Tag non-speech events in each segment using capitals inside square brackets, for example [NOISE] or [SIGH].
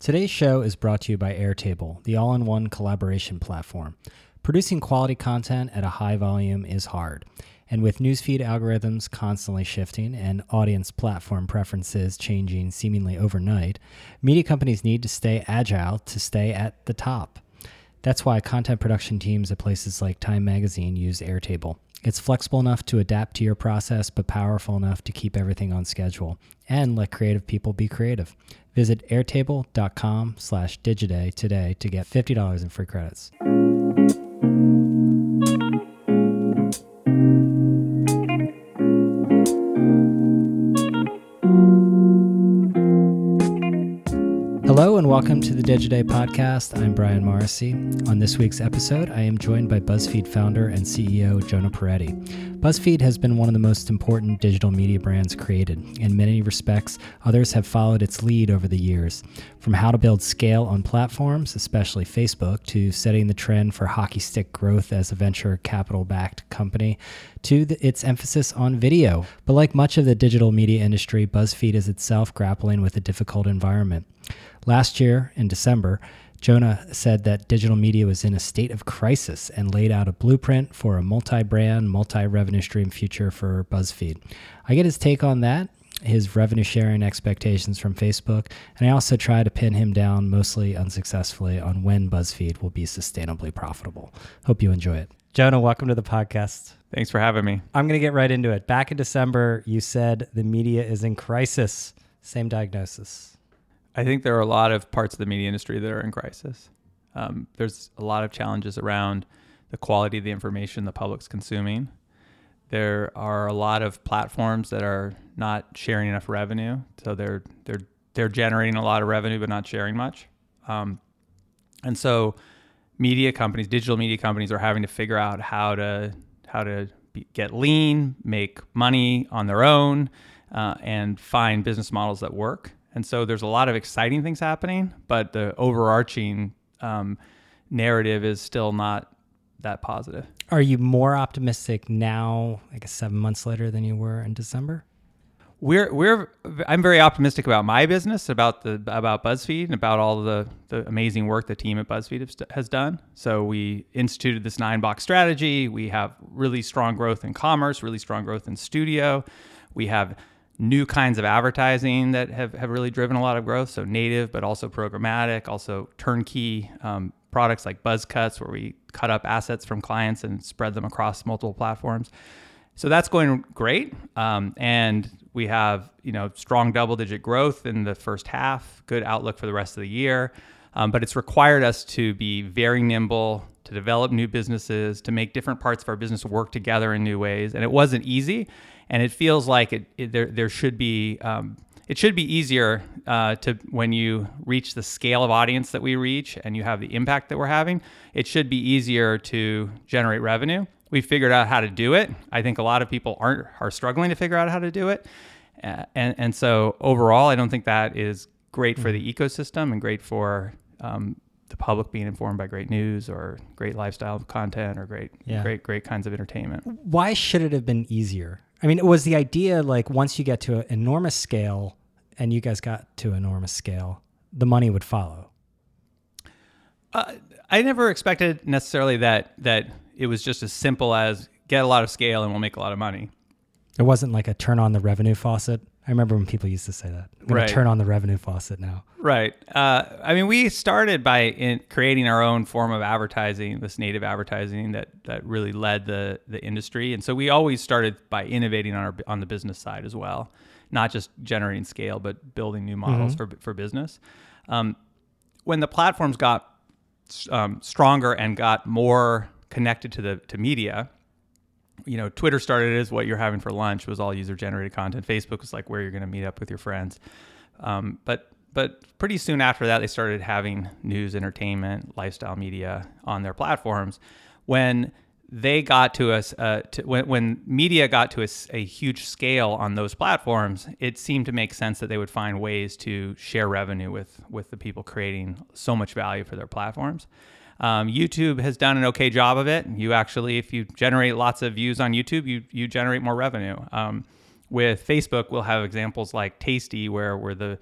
Today's show is brought to you by Airtable, the all in one collaboration platform. Producing quality content at a high volume is hard. And with newsfeed algorithms constantly shifting and audience platform preferences changing seemingly overnight, media companies need to stay agile to stay at the top. That's why content production teams at places like Time Magazine use Airtable. It's flexible enough to adapt to your process, but powerful enough to keep everything on schedule and let creative people be creative. Visit airtable.com slash digiday today to get $50 in free credits. Hello and welcome to the Digiday podcast. I'm Brian Morrissey. On this week's episode, I am joined by BuzzFeed founder and CEO Jonah Peretti. BuzzFeed has been one of the most important digital media brands created. In many respects, others have followed its lead over the years. From how to build scale on platforms, especially Facebook, to setting the trend for hockey stick growth as a venture capital backed company, to the, its emphasis on video. But like much of the digital media industry, BuzzFeed is itself grappling with a difficult environment. Last year, in December, Jonah said that digital media was in a state of crisis and laid out a blueprint for a multi brand, multi revenue stream future for BuzzFeed. I get his take on that, his revenue sharing expectations from Facebook, and I also try to pin him down, mostly unsuccessfully, on when BuzzFeed will be sustainably profitable. Hope you enjoy it. Jonah, welcome to the podcast. Thanks for having me. I'm going to get right into it. Back in December, you said the media is in crisis. Same diagnosis. I think there are a lot of parts of the media industry that are in crisis. Um, there's a lot of challenges around the quality of the information the public's consuming. There are a lot of platforms that are not sharing enough revenue, so they're they're they're generating a lot of revenue but not sharing much. Um, and so, media companies, digital media companies, are having to figure out how to how to be, get lean, make money on their own, uh, and find business models that work. And so there's a lot of exciting things happening, but the overarching um, narrative is still not that positive. Are you more optimistic now, I guess seven months later, than you were in December? We're we're I'm very optimistic about my business, about the about BuzzFeed, and about all the the amazing work the team at BuzzFeed has done. So we instituted this nine box strategy. We have really strong growth in commerce, really strong growth in studio. We have new kinds of advertising that have, have really driven a lot of growth. So native, but also programmatic, also turnkey um, products like Buzz Cuts, where we cut up assets from clients and spread them across multiple platforms. So that's going great, um, and we have you know strong double-digit growth in the first half. Good outlook for the rest of the year, um, but it's required us to be very nimble, to develop new businesses, to make different parts of our business work together in new ways. And it wasn't easy and it feels like it, it there there should be um, it should be easier uh, to when you reach the scale of audience that we reach and you have the impact that we're having. It should be easier to generate revenue. We figured out how to do it. I think a lot of people aren't are struggling to figure out how to do it, uh, and and so overall, I don't think that is great for the mm-hmm. ecosystem and great for um, the public being informed by great news or great lifestyle content or great yeah. great great kinds of entertainment. Why should it have been easier? I mean, it was the idea like once you get to an enormous scale, and you guys got to enormous scale, the money would follow. Uh, I never expected necessarily that that it was just as simple as get a lot of scale and we'll make a lot of money. It wasn't like a turn on the revenue faucet. I remember when people used to say that. I'm going right. to turn on the revenue faucet now. Right. Uh, I mean, we started by creating our own form of advertising, this native advertising that that really led the the industry, and so we always started by innovating on our on the business side as well, not just generating scale, but building new models mm-hmm. for for business. Um, when the platforms got um, stronger and got more connected to the to media, you know, Twitter started as what you're having for lunch was all user generated content. Facebook was like where you're going to meet up with your friends. Um, but but pretty soon after that, they started having news, entertainment, lifestyle media on their platforms. When they got to us, uh, to, when, when media got to a, a huge scale on those platforms, it seemed to make sense that they would find ways to share revenue with with the people creating so much value for their platforms. Um, YouTube has done an okay job of it. You actually, if you generate lots of views on YouTube, you you generate more revenue. Um, with Facebook, we'll have examples like Tasty, where we're the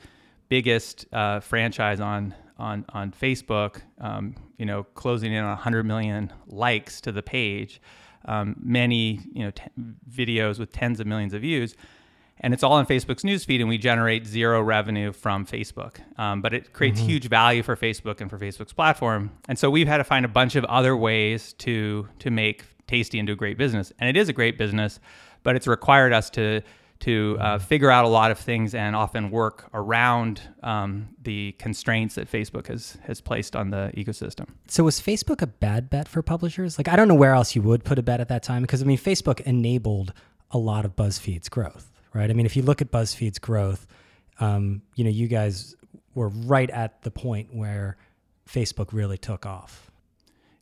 biggest uh, franchise on on on Facebook, um, you know, closing in on 100 million likes to the page, um, many you know t- videos with tens of millions of views, and it's all on Facebook's newsfeed, and we generate zero revenue from Facebook. Um, but it creates mm-hmm. huge value for Facebook and for Facebook's platform, and so we've had to find a bunch of other ways to to make Tasty into a great business, and it is a great business, but it's required us to to uh, figure out a lot of things and often work around um, the constraints that Facebook has has placed on the ecosystem. So was Facebook a bad bet for publishers? Like I don't know where else you would put a bet at that time because I mean Facebook enabled a lot of BuzzFeed's growth, right? I mean if you look at BuzzFeed's growth, um, you know you guys were right at the point where Facebook really took off.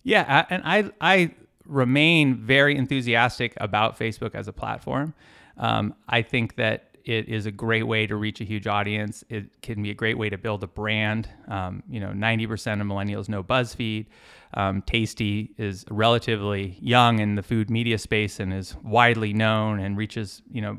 Yeah, and I I remain very enthusiastic about Facebook as a platform. Um, I think that it is a great way to reach a huge audience. It can be a great way to build a brand. Um, you know, 90% of millennials know BuzzFeed. Um, Tasty is relatively young in the food media space and is widely known and reaches, you know,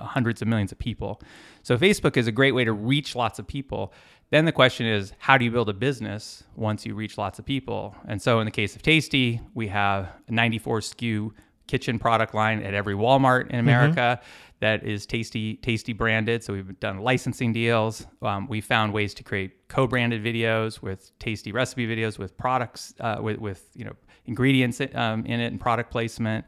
hundreds of millions of people. So Facebook is a great way to reach lots of people. Then the question is, how do you build a business once you reach lots of people? And so in the case of Tasty, we have a 94 SKU kitchen product line at every Walmart in mm-hmm. America mm-hmm. that is tasty tasty branded. So we've done licensing deals. Um, we found ways to create co-branded videos with tasty recipe videos with products uh, with with you know ingredients um, in it and product placement.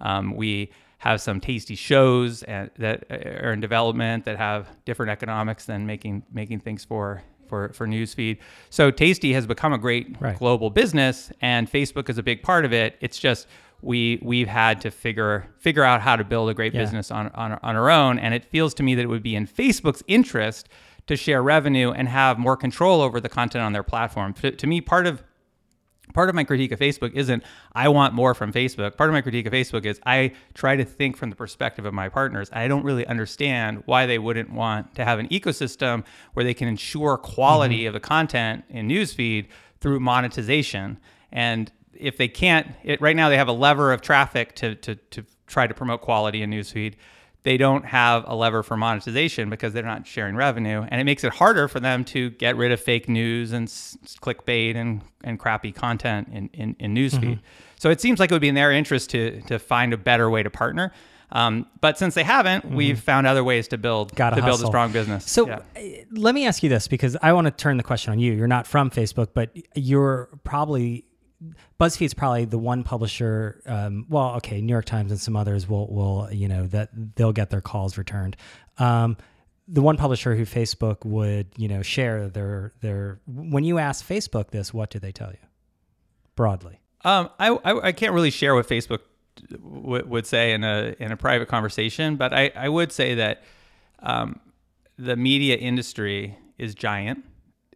Um, we have some tasty shows and, that are in development that have different economics than making making things for for for newsfeed. So Tasty has become a great right. global business, and Facebook is a big part of it. It's just we we've had to figure figure out how to build a great yeah. business on, on on our own, and it feels to me that it would be in Facebook's interest to share revenue and have more control over the content on their platform. To, to me, part of part of my critique of Facebook isn't I want more from Facebook. Part of my critique of Facebook is I try to think from the perspective of my partners. I don't really understand why they wouldn't want to have an ecosystem where they can ensure quality mm-hmm. of the content in newsfeed through monetization. And if they can't, it, right now they have a lever of traffic to, to, to try to promote quality in newsfeed. They don't have a lever for monetization because they're not sharing revenue, and it makes it harder for them to get rid of fake news and s- clickbait and, and crappy content in, in, in newsfeed. Mm-hmm. So it seems like it would be in their interest to to find a better way to partner. Um, but since they haven't, mm-hmm. we've found other ways to build Gotta to hustle. build a strong business. So yeah. Uh, let me ask you this because I want to turn the question on you. You're not from Facebook, but you're probably BuzzFeed's probably the one publisher. Um, well, okay, New York Times and some others will will you know that they'll get their calls returned. Um, the one publisher who Facebook would you know share their their when you ask Facebook this, what do they tell you broadly? Um, I, I, I can't really share what Facebook w- would say in a in a private conversation, but I I would say that um, the media industry is giant.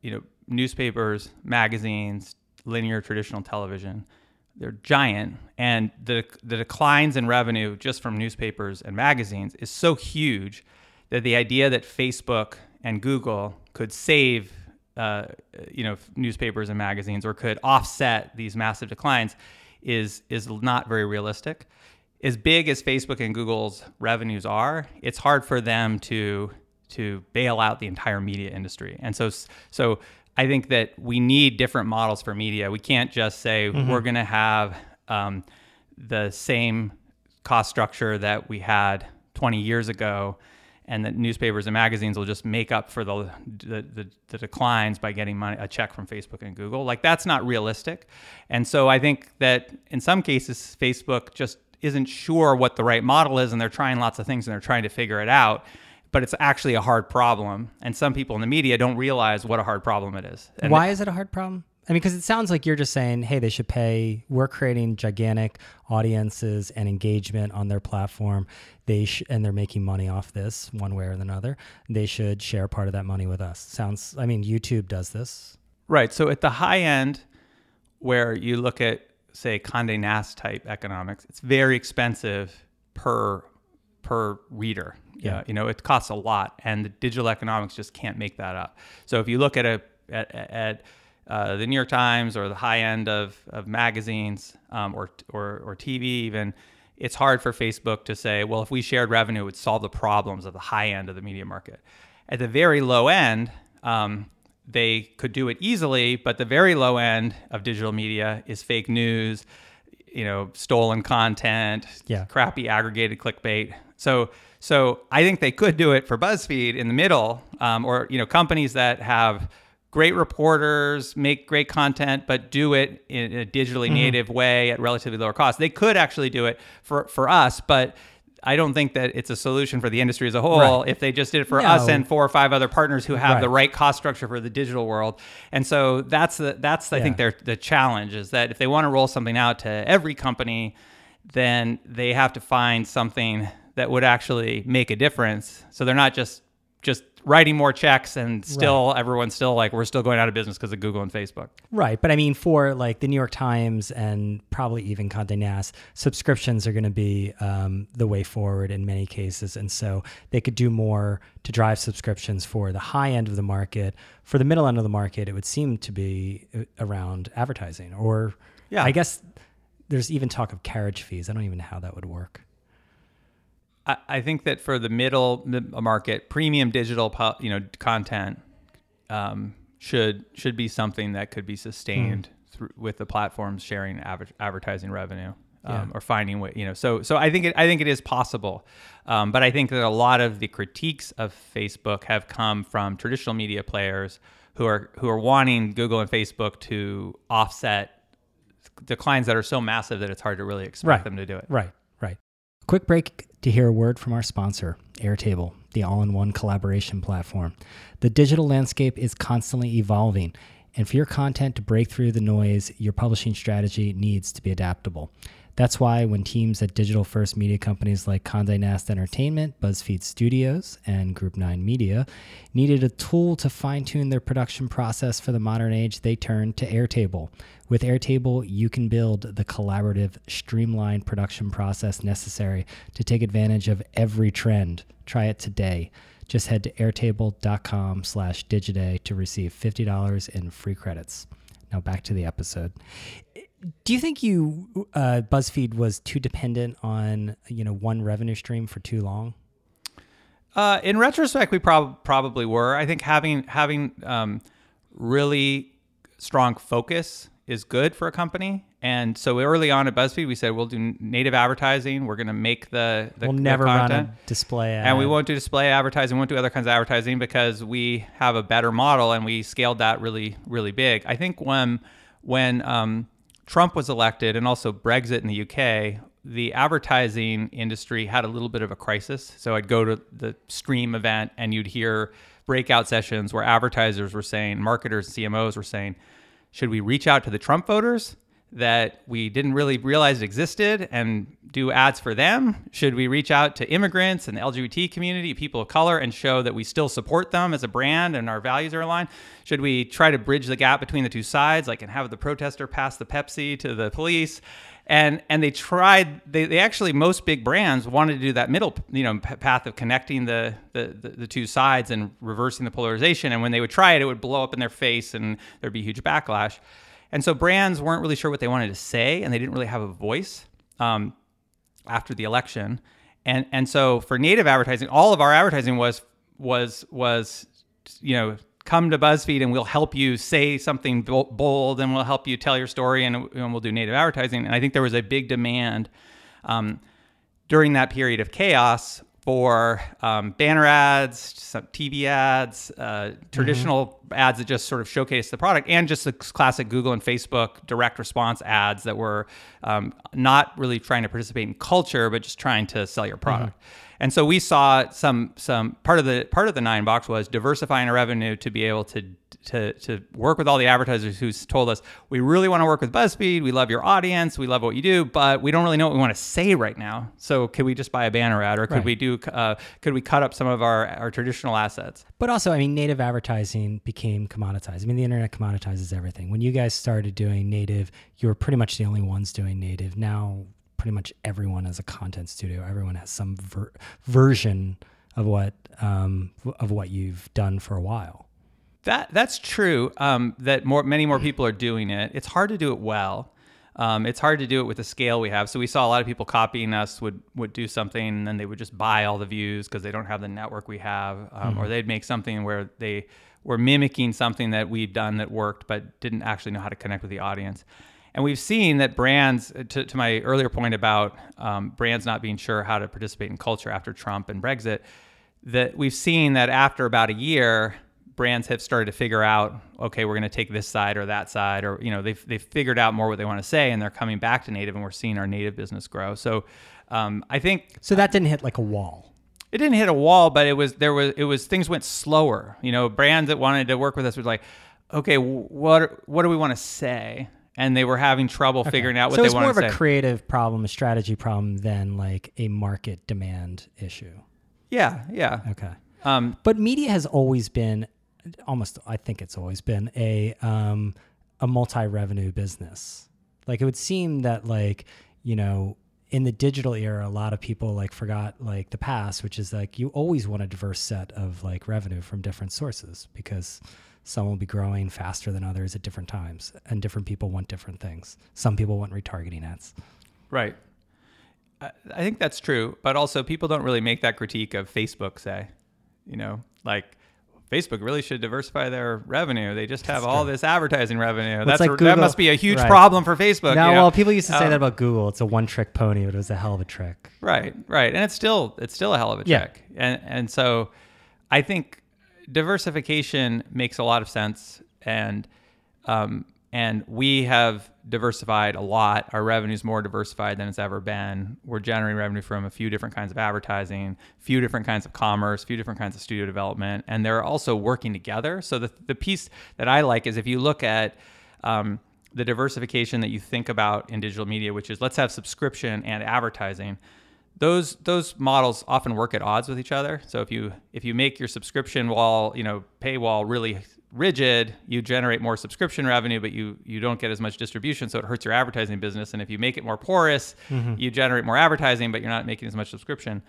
You know, newspapers, magazines, linear traditional television. They're giant, and the the declines in revenue just from newspapers and magazines is so huge that the idea that Facebook and Google could save uh, you know newspapers and magazines or could offset these massive declines is is not very realistic. As big as Facebook and Google's revenues are, it's hard for them to to bail out the entire media industry. And so so I think that we need different models for media. We can't just say mm-hmm. we're going to have um, the same cost structure that we had 20 years ago, and that newspapers and magazines will just make up for the the, the, the declines by getting money, a check from Facebook and Google. Like that's not realistic. And so I think that in some cases, Facebook just isn't sure what the right model is, and they're trying lots of things and they're trying to figure it out but it's actually a hard problem. And some people in the media don't realize what a hard problem it is. And Why is it a hard problem? I mean, because it sounds like you're just saying, hey, they should pay. We're creating gigantic audiences and engagement on their platform. They sh- and they're making money off this one way or another. They should share part of that money with us. Sounds. I mean, YouTube does this. Right. So at the high end, where you look at say Condé Nast type economics, it's very expensive per per reader. Yeah. you know, it costs a lot, and the digital economics just can't make that up. So if you look at a at, at uh, the New York Times or the high end of, of magazines um, or, or, or TV even, it's hard for Facebook to say, well, if we shared revenue, it would solve the problems of the high end of the media market. At the very low end, um, they could do it easily, but the very low end of digital media is fake news, you know, stolen content, Yeah. crappy aggregated clickbait. So, so I think they could do it for BuzzFeed in the middle, um, or you know, companies that have great reporters, make great content, but do it in a digitally Mm-hmm. native way at relatively lower cost. They could actually do it for for us, but I don't think that it's a solution for the industry as a whole. Right. If they just did it for us and four or five other partners who have the Right. right cost structure for the digital world, and so that's the that's I think their the challenge is that if they want to roll something out to every company, then they have to find something that would actually make a difference. So they're not just just writing more checks and still everyone's still like we're still going out of business because of Google and Facebook. Right, but I mean, for like the New York Times and probably even Condé Nast, subscriptions are going to be um, the way forward in many cases, and so they could do more to drive subscriptions for the high end of the market. For the middle end of the market, it would seem to be uh, around advertising, or Yeah. I guess there's even talk of carriage fees. I don't even know how that would work. I, I think that for the middle market, premium digital you know content um, should should be something that could be sustained through, with the platforms sharing adver- advertising revenue. Um, Yeah. Or finding way, you know. So, so I think it, I think it is possible, um, but I think that a lot of the critiques of Facebook have come from traditional media players who are who are wanting Google and Facebook to offset declines that are so massive that it's hard to really expect Right. them to do it. Right, right. Quick break to hear a word from our sponsor, Airtable, the all in one collaboration platform. The digital landscape is constantly evolving, and for your content to break through the noise, your publishing strategy needs to be adaptable. That's why when teams at digital first media companies like Condé Nast Entertainment, BuzzFeed Studios, and Group 9 Media needed a tool to fine tune their production process for the modern age, they turned to Airtable. With Airtable, you can build the collaborative, streamlined production process necessary to take advantage of every trend. Try it today. Just head to airtable.com slash digiday to receive $50 in free credits. Now back to the episode. Do you think you uh, BuzzFeed was too dependent on you know one revenue stream for too long? Uh, in retrospect, we prob- probably were. I think having having um, really strong focus is good for a company. And so early on at BuzzFeed, we said we'll do native advertising. We're going to make the, the we'll the never run content. a display ad. and we won't do display advertising, We won't do other kinds of advertising because we have a better model and we scaled that really, really big. I think when when um, Trump was elected and also Brexit in the UK, the advertising industry had a little bit of a crisis. So I'd go to the stream event and you'd hear breakout sessions where advertisers were saying, marketers, CMOs were saying, should we reach out to the Trump voters that we didn't really realize existed and do ads for them? Should we reach out to immigrants and the LGBT community, people of color, and show that we still support them as a brand and our values are aligned? Should we try to bridge the gap between the two sides, like and have the protester pass the Pepsi to the police? And and they tried. They, they actually most big brands wanted to do that middle you know path of connecting the, the the the two sides and reversing the polarization. And when they would try it, it would blow up in their face and there'd be huge backlash. And so brands weren't really sure what they wanted to say, and they didn't really have a voice um, after the election. And and so for native advertising, all of our advertising was was was you know come to BuzzFeed and we'll help you say something bold and we'll help you tell your story and, and we'll do native advertising. And I think there was a big demand um, during that period of chaos for um, banner ads, some TV ads, uh, traditional ads that just sort of showcase the product, and just the classic Google and Facebook direct response ads that were um, not really trying to participate in culture, but just trying to sell your product. And so we saw some some part of the part of the nine box was diversifying our revenue to be able to to to work with all the advertisers who told us we really want to work with BuzzFeed. We love your audience. We love what you do, but we don't really know what we want to say right now. So could we just buy a banner ad, or could Right. we do uh, could we cut up some of our our traditional assets? But also, I mean, native advertising became commoditized. I mean, the internet commoditizes everything. When you guys started doing native, you were pretty much the only ones doing native. Now, pretty much everyone has a content studio. Everyone has some ver- version of what um, of what you've done for a while. That that's true. Um, that more many more people are doing it. It's hard to do it well. Um, it's hard to do it with the scale we have. So we saw a lot of people copying us would would do something and then they would just buy all the views because they don't have the network we have, um, or they'd make something where they were mimicking something that we've done that worked, but didn't actually know how to connect with the audience. And we've seen that brands, to, to my earlier point about um, brands not being sure how to participate in culture after Trump and Brexit, that we've seen that after about a year, brands have started to figure out, okay, we're going to take this side or that side, or you know, they've they've figured out more what they want to say, and they're coming back to native, and we're seeing our native business grow. So, um, I think so that didn't hit like a wall. It didn't hit a wall, but it was there was it was things went slower. You know, brands that wanted to work with us was like, okay, what what do we want to say? And they were having trouble okay. figuring out what so they wanted to say. So it's more of a creative problem, a strategy problem than like a market demand issue. Yeah, yeah. Okay. Um, but media has always been almost I think it's always been a um, a multi-revenue business. Like it would seem that like you know in the digital era, a lot of people like forgot like the past, which is like you always want a diverse set of like revenue from different sources because some will be growing faster than others at different times, and different people want different things. Some people want retargeting ads. Right. I think that's true, but also people don't really make that critique of Facebook. Say, you know, like Facebook really should diversify their revenue. They just have That's all true. this advertising revenue. Well, That's like that must be a huge right. problem for Facebook. Now, you know? well, people used to say um, that about Google. It's a one-trick pony, but it was a hell of a trick. Right, right, and it's still it's still a hell of a trick. Yeah. And and so, I think diversification makes a lot of sense, and um, and we have diversified a lot. Our revenue is more diversified than it's ever been. We're generating revenue from a few different kinds of advertising, a few different kinds of commerce, a few different kinds of studio development, and they're also working together. So the the piece that I like is if you look at um, the diversification that you think about in digital media, which is let's have subscription and advertising. Those those models often work at odds with each other. So if you if you make your subscription wall, you know, paywall really rigid, you generate more subscription revenue, but you you don't get as much distribution, so it hurts your advertising business. And if you make it more porous, mm-hmm. you generate more advertising, but you're not making as much subscription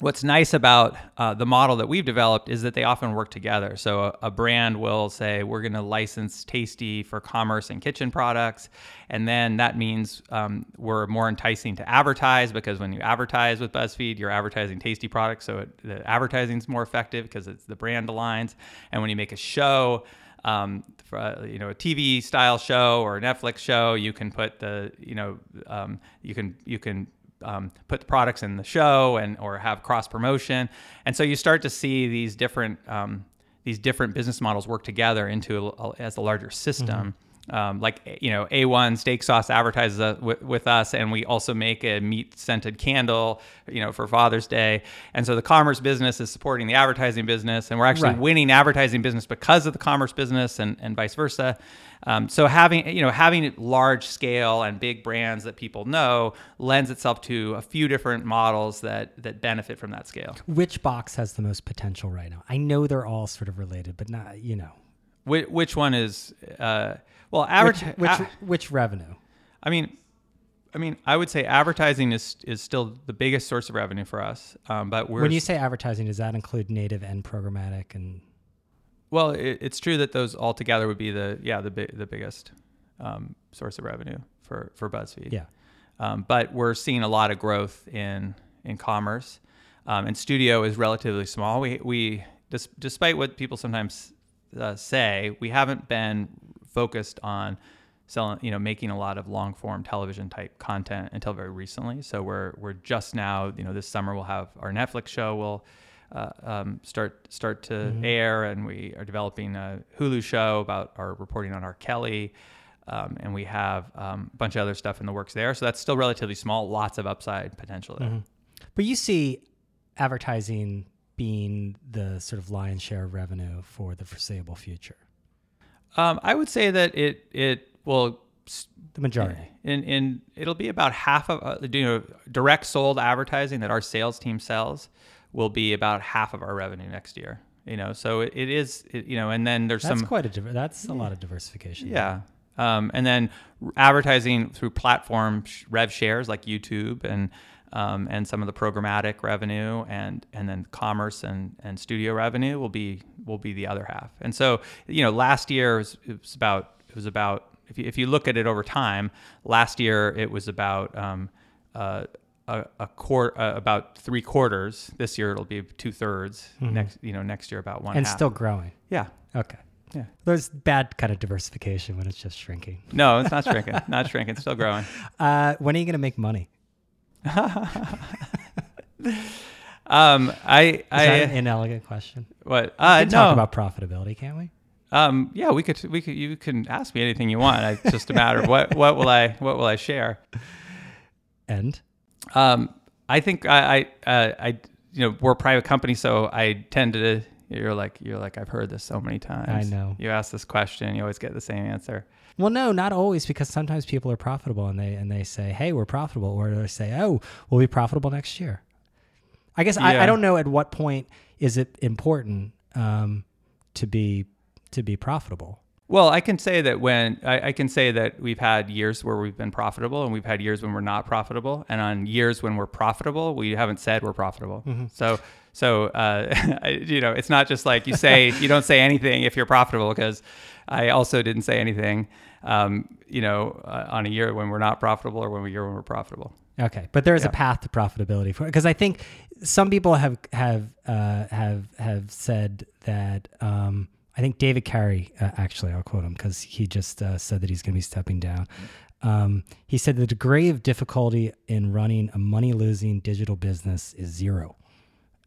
what's nice about uh, the model that we've developed is that they often work together. So a, a brand will say, we're going to license Tasty for commerce and kitchen products. And then that means um, we're more enticing to advertise because when you advertise with BuzzFeed, you're advertising Tasty products. So it, the advertising is more effective because it's the brand aligns. And when you make a show, um, for, uh, you know a TV style show or a Netflix show, you can put the you know um, you can you can um, put the products in the show and or have cross promotion, and so you start to see these different um, these different business models work together into a, as a larger system. Mm-hmm. Um, like you know, A1 Steak Sauce advertises with, with, us, and we also make a meat scented candle, you know, for Father's Day. And so the commerce business is supporting the advertising business, and we're actually right. winning advertising business because of the commerce business, and, and vice versa. Um, so having you know having large scale and big brands that people know lends itself to a few different models that that benefit from that scale. Which box has the most potential right now? I know they're all sort of related, but not you know. Which, which one is uh, well average which, which, a- which revenue? I mean, I mean, I would say advertising is is still the biggest source of revenue for us. Um, but when you say advertising, does that include native and programmatic and well, it, it's true that those all together would be the yeah the the biggest um, source of revenue for for BuzzFeed. Yeah. Um, but we're seeing a lot of growth in in commerce, um, and studio is relatively small. We we dis- despite what people sometimes uh, say, we haven't been focused on selling you know making a lot of long form television type content until very recently. So we're we're just now you know this summer we'll have our Netflix show will uh, um, start start to mm-hmm. air, and we are developing a Hulu show about our reporting on R. Kelly, um, and we have um, a bunch of other stuff in the works there. So that's still relatively small. Lots of upside potential there. Mm-hmm. But you see advertising being the sort of lion's share of revenue for the foreseeable future. Um, I would say that it it will the majority. In in it'll be about half of uh, you know direct sold advertising that our sales team sells will be about half of our revenue next year. You know, so it, it is, it, you know, and then there's that's some. quite a that's a lot of diversification. Yeah, um, and then advertising through platform rev shares like YouTube and um, and some of the programmatic revenue and and then commerce and and studio revenue will be will be the other half. And so you know, last year was, it was about it was about if you, if you look at it over time, last year it was about um, uh, a, a quarter, uh, about three quarters. This year it'll be two thirds. Next, you know, next year about one. Mm-hmm. and half. still growing. yeah, Okay. yeah. There's bad kind of diversification when it's just shrinking. No, it's not shrinking. [LAUGHS] not shrinking. It's still growing. Uh, when are you going to make money? [LAUGHS] Um, I, Is I, that an inelegant question? what? We Uh, can no. talk about profitability, can't we? Um, yeah, we could, we could, you can ask me anything you want. It's just a matter of what, what will I, what will I share? And Um, I think I, I, uh, I, you know, we're a private company, so I tend to. You're like, you're like, I've heard this so many times. I know. You ask this question, you always get the same answer. well, no, not always, because sometimes people are profitable and they and they say, "Hey, we're profitable," or they say, "Oh, we'll be profitable next year." I guess I, I don't know at what point is it important um, to be to be profitable. Well, I can say that when I, I can say that we've had years where we've been profitable, and we've had years when we're not profitable, and on years when we're profitable, we haven't said we're profitable. So, so uh, [LAUGHS] you know, it's not just like you say you don't say anything if you're profitable, because I also didn't say anything, um, you know, uh, on a year when we're not profitable or when we year when we're profitable. Okay, but there is a path to profitability for because I think some people have have uh, have have said that. Um, I think David Carey, uh, actually, I'll quote him because he just uh, said that he's going to be stepping down. Um, he said the degree of difficulty in running a money losing digital business is zero,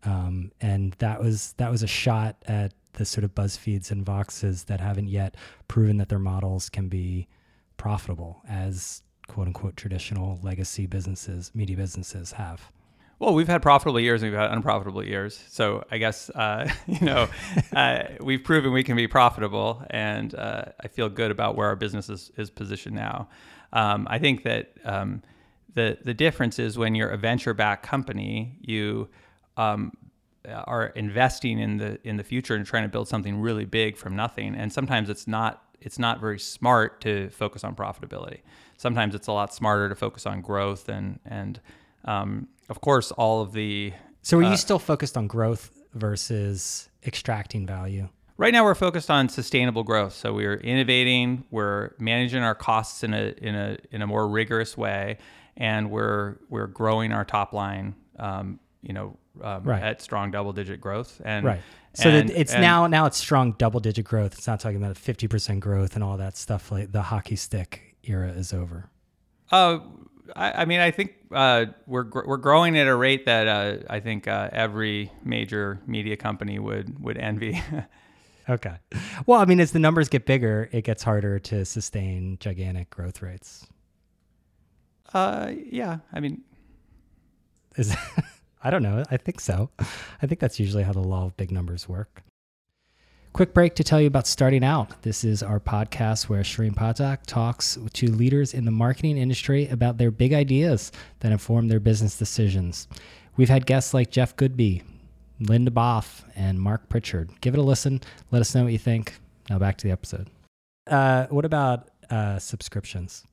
um, and that was that was a shot at the sort of BuzzFeeds and Voxes that haven't yet proven that their models can be profitable as quote unquote traditional legacy businesses, media businesses have. Well, we've had profitable years and we've had unprofitable years. So I guess uh, [LAUGHS] you know uh, we've proven we can be profitable, and uh, I feel good about where our business is, is positioned now. Um, I think that um, the the difference is when you're a venture backed company, you um, are investing in the in the future and trying to build something really big from nothing. And sometimes it's not it's not very smart to focus on profitability. Sometimes it's a lot smarter to focus on growth and and um, of course all of the So are Uh, you still focused on growth versus extracting value? Right now, we're focused on sustainable growth. So we're innovating, we're managing our costs in a in a in a more rigorous way, and we're we're growing our top line. Um, you know, um, Right. at strong double digit growth. And Right. So and- that it's and- now now it's strong double digit growth. It's not talking about fifty percent growth and all that stuff. Like the hockey stick era is over. Uh, I, I mean, I think uh, we're gr- we're growing at a rate that uh, I think uh, every major media company would would envy. [LAUGHS] Okay. Well, I mean, as the numbers get bigger, it gets harder to sustain gigantic growth rates. uh, yeah, I mean, Is [LAUGHS] I don't know. I think so. I think that's usually how the law of big numbers work. Quick break to tell you about Starting Out. This is our podcast where Shareen Pathak talks to leaders in the marketing industry about their big ideas that inform their business decisions. We've had guests like Jeff Goodby, Linda Boff, and Mark Pritchard. Give it a listen. Let us know what you think. Now back to the episode. Uh, what about uh, subscriptions?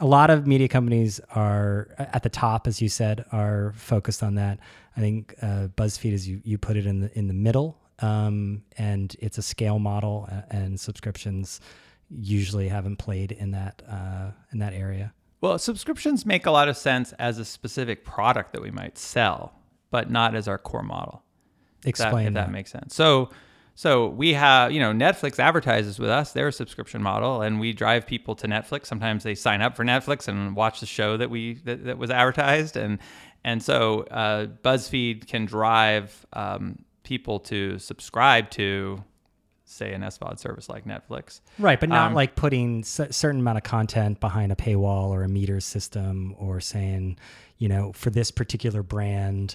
a lot of media companies are at the top, as you said, are focused on that. I think uh, BuzzFeed, as you, you put it in the in the middle, um, and it's a scale model, uh, and subscriptions usually haven't played in that uh, in that area. Well, subscriptions make a lot of sense as a specific product that we might sell, but not as our core model. If that- Explain if that, that. makes sense. So, so we have, you know, Netflix advertises with us. They're a subscription model, and we drive people to Netflix. Sometimes they sign up for Netflix and watch the show that we that, that was advertised, and and so uh, BuzzFeed can drive um, people to subscribe to, say, an SVOD service like Netflix. Right, but not Um, like putting a certain amount of content behind a paywall or a meter system, or saying, you know, for this particular brand,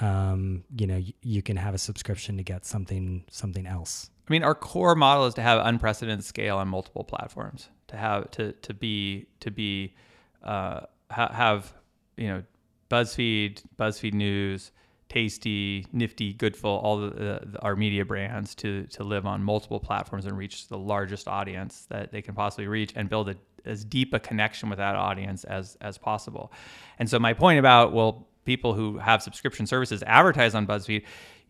um, you know, y- you can have a subscription to get something something else. I mean, our core model is to have unprecedented scale on multiple platforms. To have to to be to be uh, ha- have you know BuzzFeed, BuzzFeed News, Tasty, Nifty, Goodful, all the, the, our media brands to to live on multiple platforms and reach the largest audience that they can possibly reach and build a, as deep a connection with that audience as as possible. And so my point about well people who have subscription services advertise on BuzzFeed,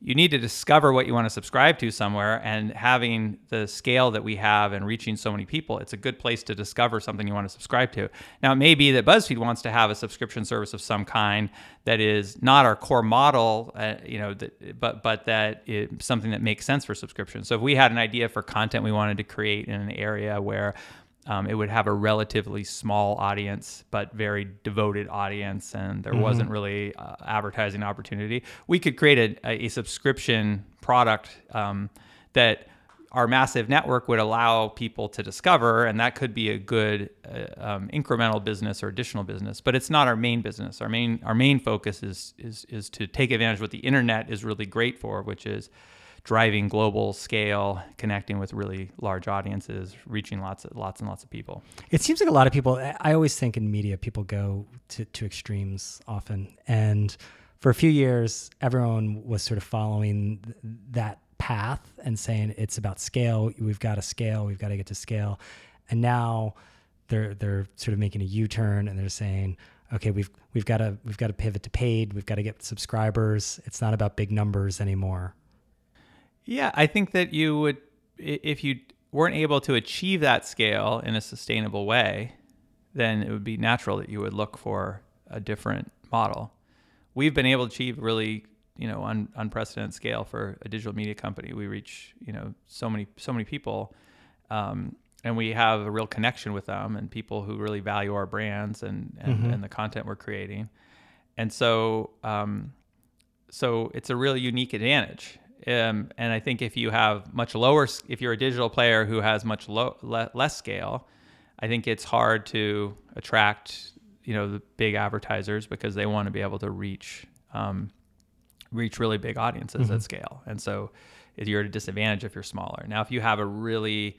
you need to discover what you want to subscribe to somewhere and having the scale that we have and reaching so many people it's a good place to discover something you want to subscribe to. Now it may be that buzzfeed wants to have a subscription service of some kind that is not our core model uh, you know that, but but that something that makes sense for subscription. So if we had an idea for content we wanted to create in an area where um, it would have a relatively small audience, but very devoted audience, and there mm-hmm. wasn't really uh, advertising opportunity. We could create a, a subscription product um, that our massive network would allow people to discover, and that could be a good uh, um, incremental business or additional business. But it's not our main business. Our main our main focus is is is to take advantage of what the internet is really great for, which is driving global scale, connecting with really large audiences, reaching lots of lots and lots of people. It seems like a lot of people. I always think in media, people go to, to extremes often, and for a few years, everyone was sort of following th- that path and saying it's about scale. We've got to scale. We've got to get to scale, and now they're they're sort of making a U turn and they're saying, okay, we've we've got to we've got to pivot to paid. We've got to get subscribers. It's not about big numbers anymore. Yeah, I think that you would, if you weren't able to achieve that scale in a sustainable way, then it would be natural that you would look for a different model. We've been able to achieve really, you know, un, unprecedented scale for a digital media company. We reach, you know, so many so many people, um, and we have a real connection with them and people who really value our brands and and, mm-hmm. and the content we're creating. And so, um, so it's a really unique advantage. Um, and I think if you have much lower, if you're a digital player who has much low, le- less scale, I think it's hard to attract, you know, the big advertisers because they want to be able to reach, um, reach really big audiences mm-hmm. at scale. And so you're at a disadvantage if you're smaller. Now, if you have a really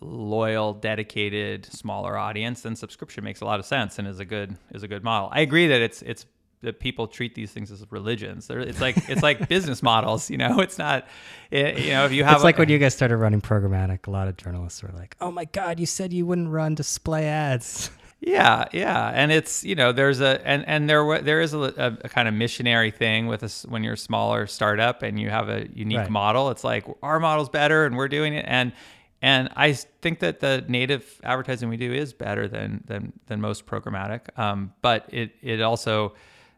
loyal, dedicated, smaller audience, then subscription makes a lot of sense and is a good is a good model. I agree that it's it's that people treat these things as religions. They're, it's like it's like [LAUGHS] business models, you know. It's not, it, you know, if you have. It's like when you guys started running programmatic. A lot of journalists were like, "Oh my God, you said you wouldn't run display ads." Yeah, yeah, and it's you know there's a and and there there is a, a, a kind of missionary thing with us when you're a smaller startup and you have a unique right. model. It's like our model's better and we're doing it and and I think that the native advertising we do is better than than than most programmatic. Um, but it it also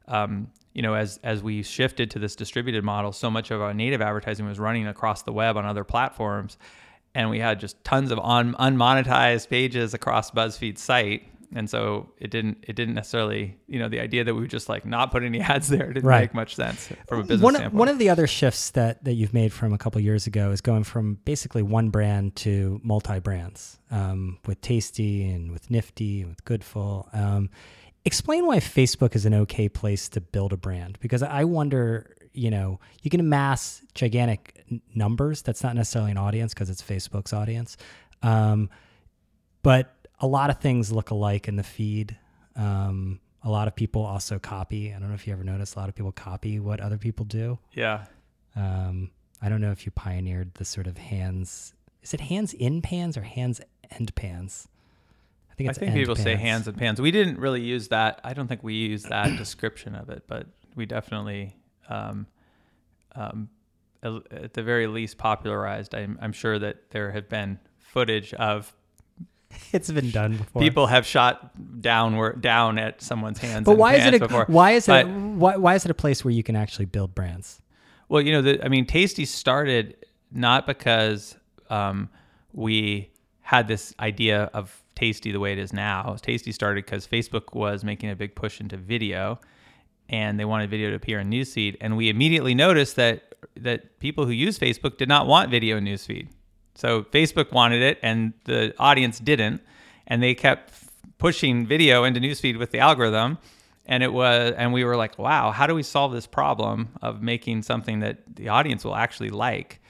um, you know, as as we shifted to this distributed model, so much of our native advertising was running across the web on other platforms, and we had just tons of un- unmonetized pages across BuzzFeed's site. And so it didn't it didn't necessarily you know the idea that we would just like not put any [LAUGHS] ads there didn't right. make much sense from a business one, standpoint. One of the other shifts that that you've made from a couple years ago is going from basically one brand to multi brands um, with Tasty and with Nifty and with Goodful. Um, explain why Facebook is an okay place to build a brand because I wonder, you know, you can amass gigantic numbers. That's not necessarily an audience because it's Facebook's audience. Um, but a lot of things look alike in the feed. Um, a lot of people also copy. I don't know if you ever noticed a lot of people copy what other people do. Yeah. Um, I don't know if you pioneered the sort of hands. Is it hands in pans or hands end pans? Think, I think people pans. say hands and pans. We didn't really use that. I don't think we used that [COUGHS] description of it, but we definitely, um, um, at the very least, popularized. I'm, I'm sure that there have been footage of [LAUGHS] it's been done before. People have shot downward down at someone's hands. But why is it? A, before. Why is it? Why, why is it a place where you can actually build brands? Well, you know, the, I mean, Tasty started not because um, we had this idea of Tasty the way it is now. Tasty started because Facebook was making a big push into video, and they wanted video to appear in newsfeed. And we immediately noticed that that people who use Facebook did not want video in newsfeed. So Facebook wanted it, and the audience didn't, and they kept pushing video into newsfeed with the algorithm. And it was, and we were like, wow, how do we solve this problem of making something that the audience will actually like?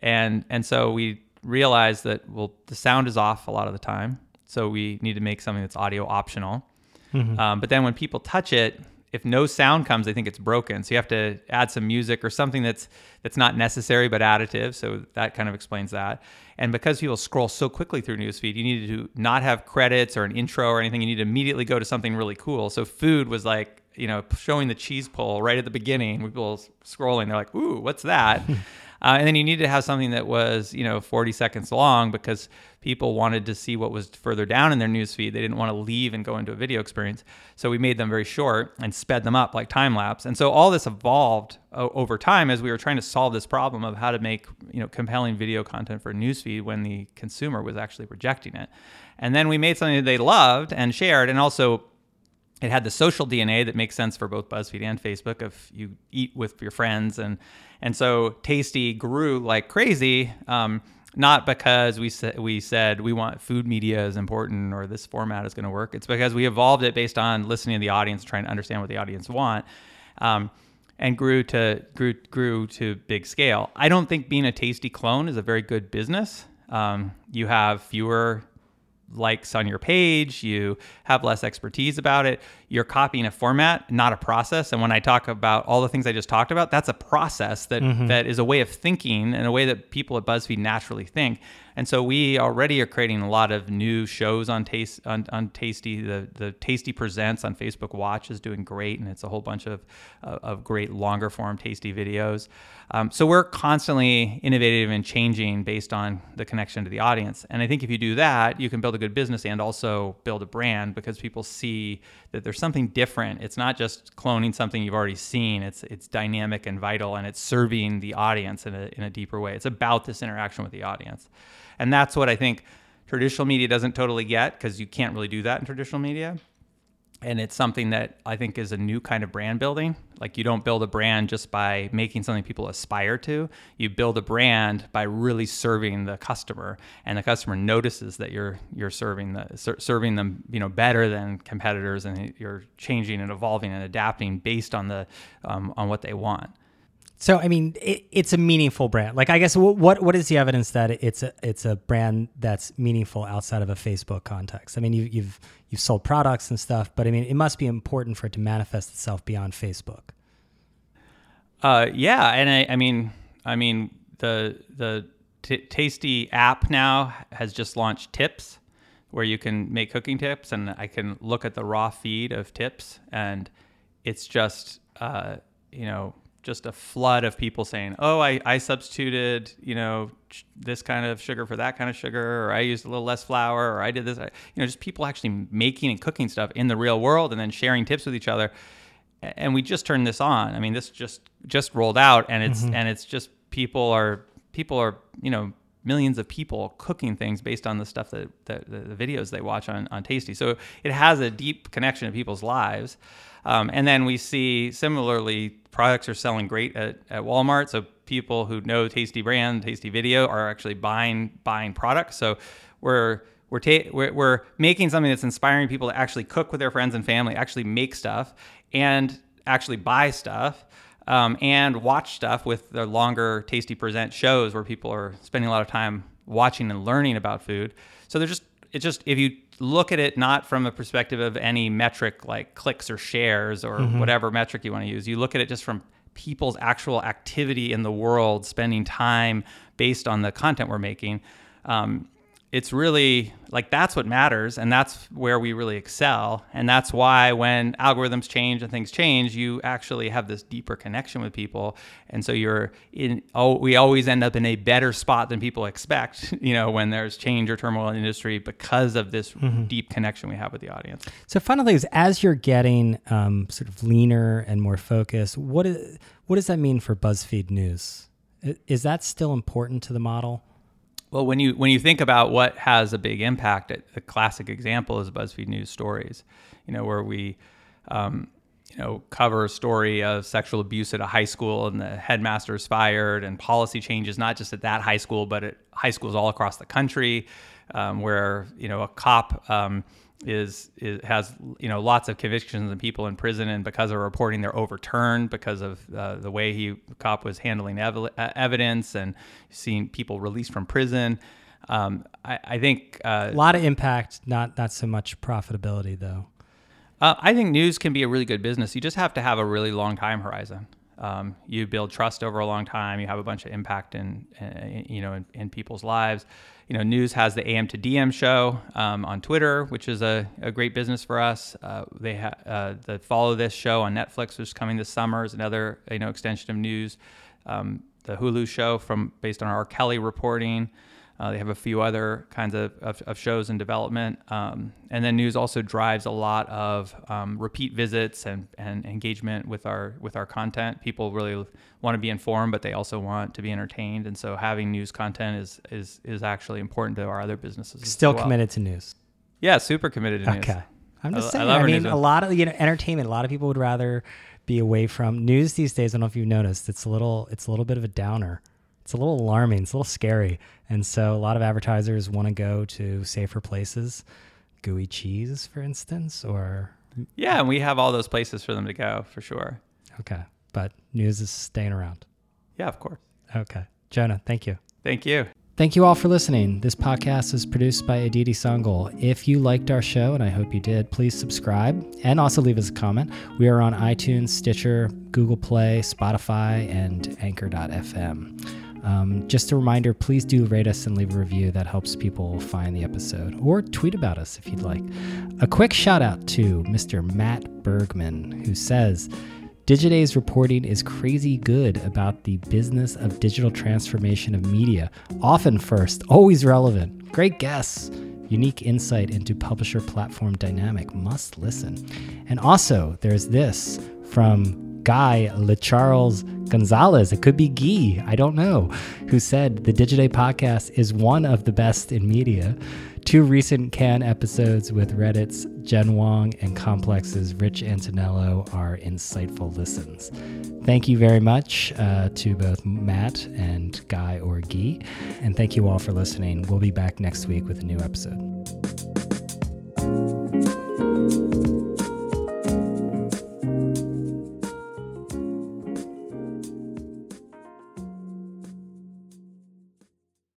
And and so we realized that well, the sound is off a lot of the time so we need to make something that's audio optional. Mm-hmm. Um, but then when people touch it, if no sound comes, they think it's broken. So you have to add some music or something that's that's not necessary but additive. So that kind of explains that. And because people scroll so quickly through newsfeed, you need to not have credits or an intro or anything. You need to immediately go to something really cool. So food was like you know, showing the cheese pull right at the beginning. People scrolling, they're like, "Ooh, what's that?" [LAUGHS] Uh, and then you needed to have something that was, you know, 40 seconds long because people wanted to see what was further down in their newsfeed. They didn't want to leave and go into a video experience. So we made them very short and sped them up like time lapse. And so all this evolved o- over time as we were trying to solve this problem of how to make, you know, compelling video content for newsfeed when the consumer was actually rejecting it. And then we made something that they loved and shared and also it had the social DNA that makes sense for both BuzzFeed and Facebook if you eat with your friends and and so Tasty grew like crazy. Um, not because we said we said we want food media is important or this format is going to work. It's because we evolved it based on listening to the audience, trying to understand what the audience want, um, and grew to grew grew to big scale. I don't think being a Tasty clone is a very good business. Um, you have fewer likes on your page, you have less expertise about it, you're copying a format, not a process. And when I talk about all the things I just talked about, that's a process that, mm-hmm. that is a way of thinking and a way that people at BuzzFeed naturally think. And so we already are creating a lot of new shows on Taste on, on Tasty. The the Tasty Presents on Facebook Watch is doing great, and it's a whole bunch of uh, of great longer form Tasty videos. Um, so we're constantly innovative and changing based on the connection to the audience. And I think if you do that, you can build a good business and also build a brand because people see that there's something different. It's not just cloning something you've already seen. It's it's dynamic and vital, and it's serving the audience in a in a deeper way. It's about this interaction with the audience. And that's what I think traditional media doesn't totally get because you can't really do that in traditional media. And it's something that I think is a new kind of brand building. Like you don't build a brand just by making something people aspire to. You build a brand by really serving the customer, and the customer notices that you're you're serving the ser- serving them you know better than competitors, and you're changing and evolving and adapting based on the um, on what they want. So I mean, it, it's a meaningful brand. Like I guess what what is the evidence that it's a it's a brand that's meaningful outside of a Facebook context? I mean, you, you've you've sold products and stuff, but I mean, it must be important for it to manifest itself beyond Facebook. Uh, yeah, and I, I mean, I mean the the t- Tasty app now has just launched tips, where you can make cooking tips, and I can look at the raw feed of tips, and it's just uh, you know just a flood of people saying, "Oh, I, I substituted, you know, this kind of sugar for that kind of sugar, or I used a little less flour, or I did this." You know, just people actually making and cooking stuff in the real world, and then sharing tips with each other. And we just turned this on. I mean, this just just rolled out, and it's mm-hmm. and it's just people are people are you know millions of people cooking things based on the stuff that, that the, the videos they watch on on Tasty. So it has a deep connection to people's lives. Um, and then we see similarly products are selling great at, at Walmart. So people who know Tasty brand, Tasty video are actually buying buying products. So we're we're, ta- we're, we're making something that's inspiring people to actually cook with their friends and family, actually make stuff, and actually buy stuff. Um, and watch stuff with the longer tasty present shows where people are spending a lot of time watching and learning about food so they're just it's just if you look at it not from a perspective of any metric like clicks or shares or mm-hmm. whatever metric you want to use. You look at it just from people's actual activity in the world, spending time based on the content we're making. Um, it's really like that's what matters and that's where we really excel and that's why when algorithms change and things change you actually have this deeper connection with people and so you're in oh we always end up in a better spot than people expect [LAUGHS] you know when there's change or turmoil in the industry because of this mm-hmm. deep connection we have with the audience. So final thing is as you're getting um, sort of leaner and more focused what is what does that mean for buzzfeed news? Is that still important to the model well, when you when you think about what has a big impact, a classic example is BuzzFeed News Stories. You know, where we, um, you know, cover a story of sexual abuse at a high school and the headmaster is fired, and policy changes not just at that high school, but at high schools all across the country, um, where you know a cop. Um, is, is has you know lots of convictions and people in prison and because of reporting they're overturned because of uh, the way he cop was handling ev- uh, evidence and seeing people released from prison. Um, I, I, think uh, a lot of impact not not so much profitability though. Uh, I think news can be a really good business. You just have to have a really long time horizon um, you build trust over a long time you have a bunch of impact in, in you know in, in people's lives you know, News has the AM to DM show um, on Twitter, which is a, a great business for us. Uh, they have uh, the Follow This show on Netflix, which is coming this summer, is another you know extension of News. Um, the Hulu show from based on R. Kelly reporting. Uh, they have a few other kinds of, of, of shows in development. Um, and then news also drives a lot of um, repeat visits and, and engagement with our with our content. People really want to be informed, but they also want to be entertained. And so having news content is is is actually important to our other businesses. Still well. committed to news. Yeah, super committed to news. Okay. I'm just I, saying. I, I mean, a lot of you know, entertainment. A lot of people would rather be away from news these days. I don't know if you've noticed. It's a little. It's a little bit of a downer it's a little alarming. It's a little scary. And so a lot of advertisers want to go to safer places, gooey cheese, for instance, or. Yeah, and we have all those places for them to go for sure. Okay. But news is staying around. Yeah, of course. Okay. Jonah, thank you. Thank you. Thank you all for listening. This podcast is produced by Aditi Sangal. If you liked our show, and I hope you did, please subscribe and also leave us a comment. We are on iTunes, Stitcher, Google Play, Spotify, and Anchor.fm. Um, just a reminder please do rate us and leave a review. That helps people find the episode. Or tweet about us if you'd like. A quick shout out to Mr. Matt Bergman, who says, Digiday's reporting is crazy good about the business of digital transformation of media. Often first, always relevant. Great guests. Unique insight into publisher platform dynamic. Must listen. And also, there's this from Guy LeCharles Gonzalez, it could be Guy, I don't know, who said the Digiday podcast is one of the best in media. Two recent Cannes episodes with Reddit's Jen Wong and Complex's Rich Antonello are insightful listens. Thank you very much uh, to both Matt and Guy or Guy, and thank you all for listening. We'll be back next week with a new episode.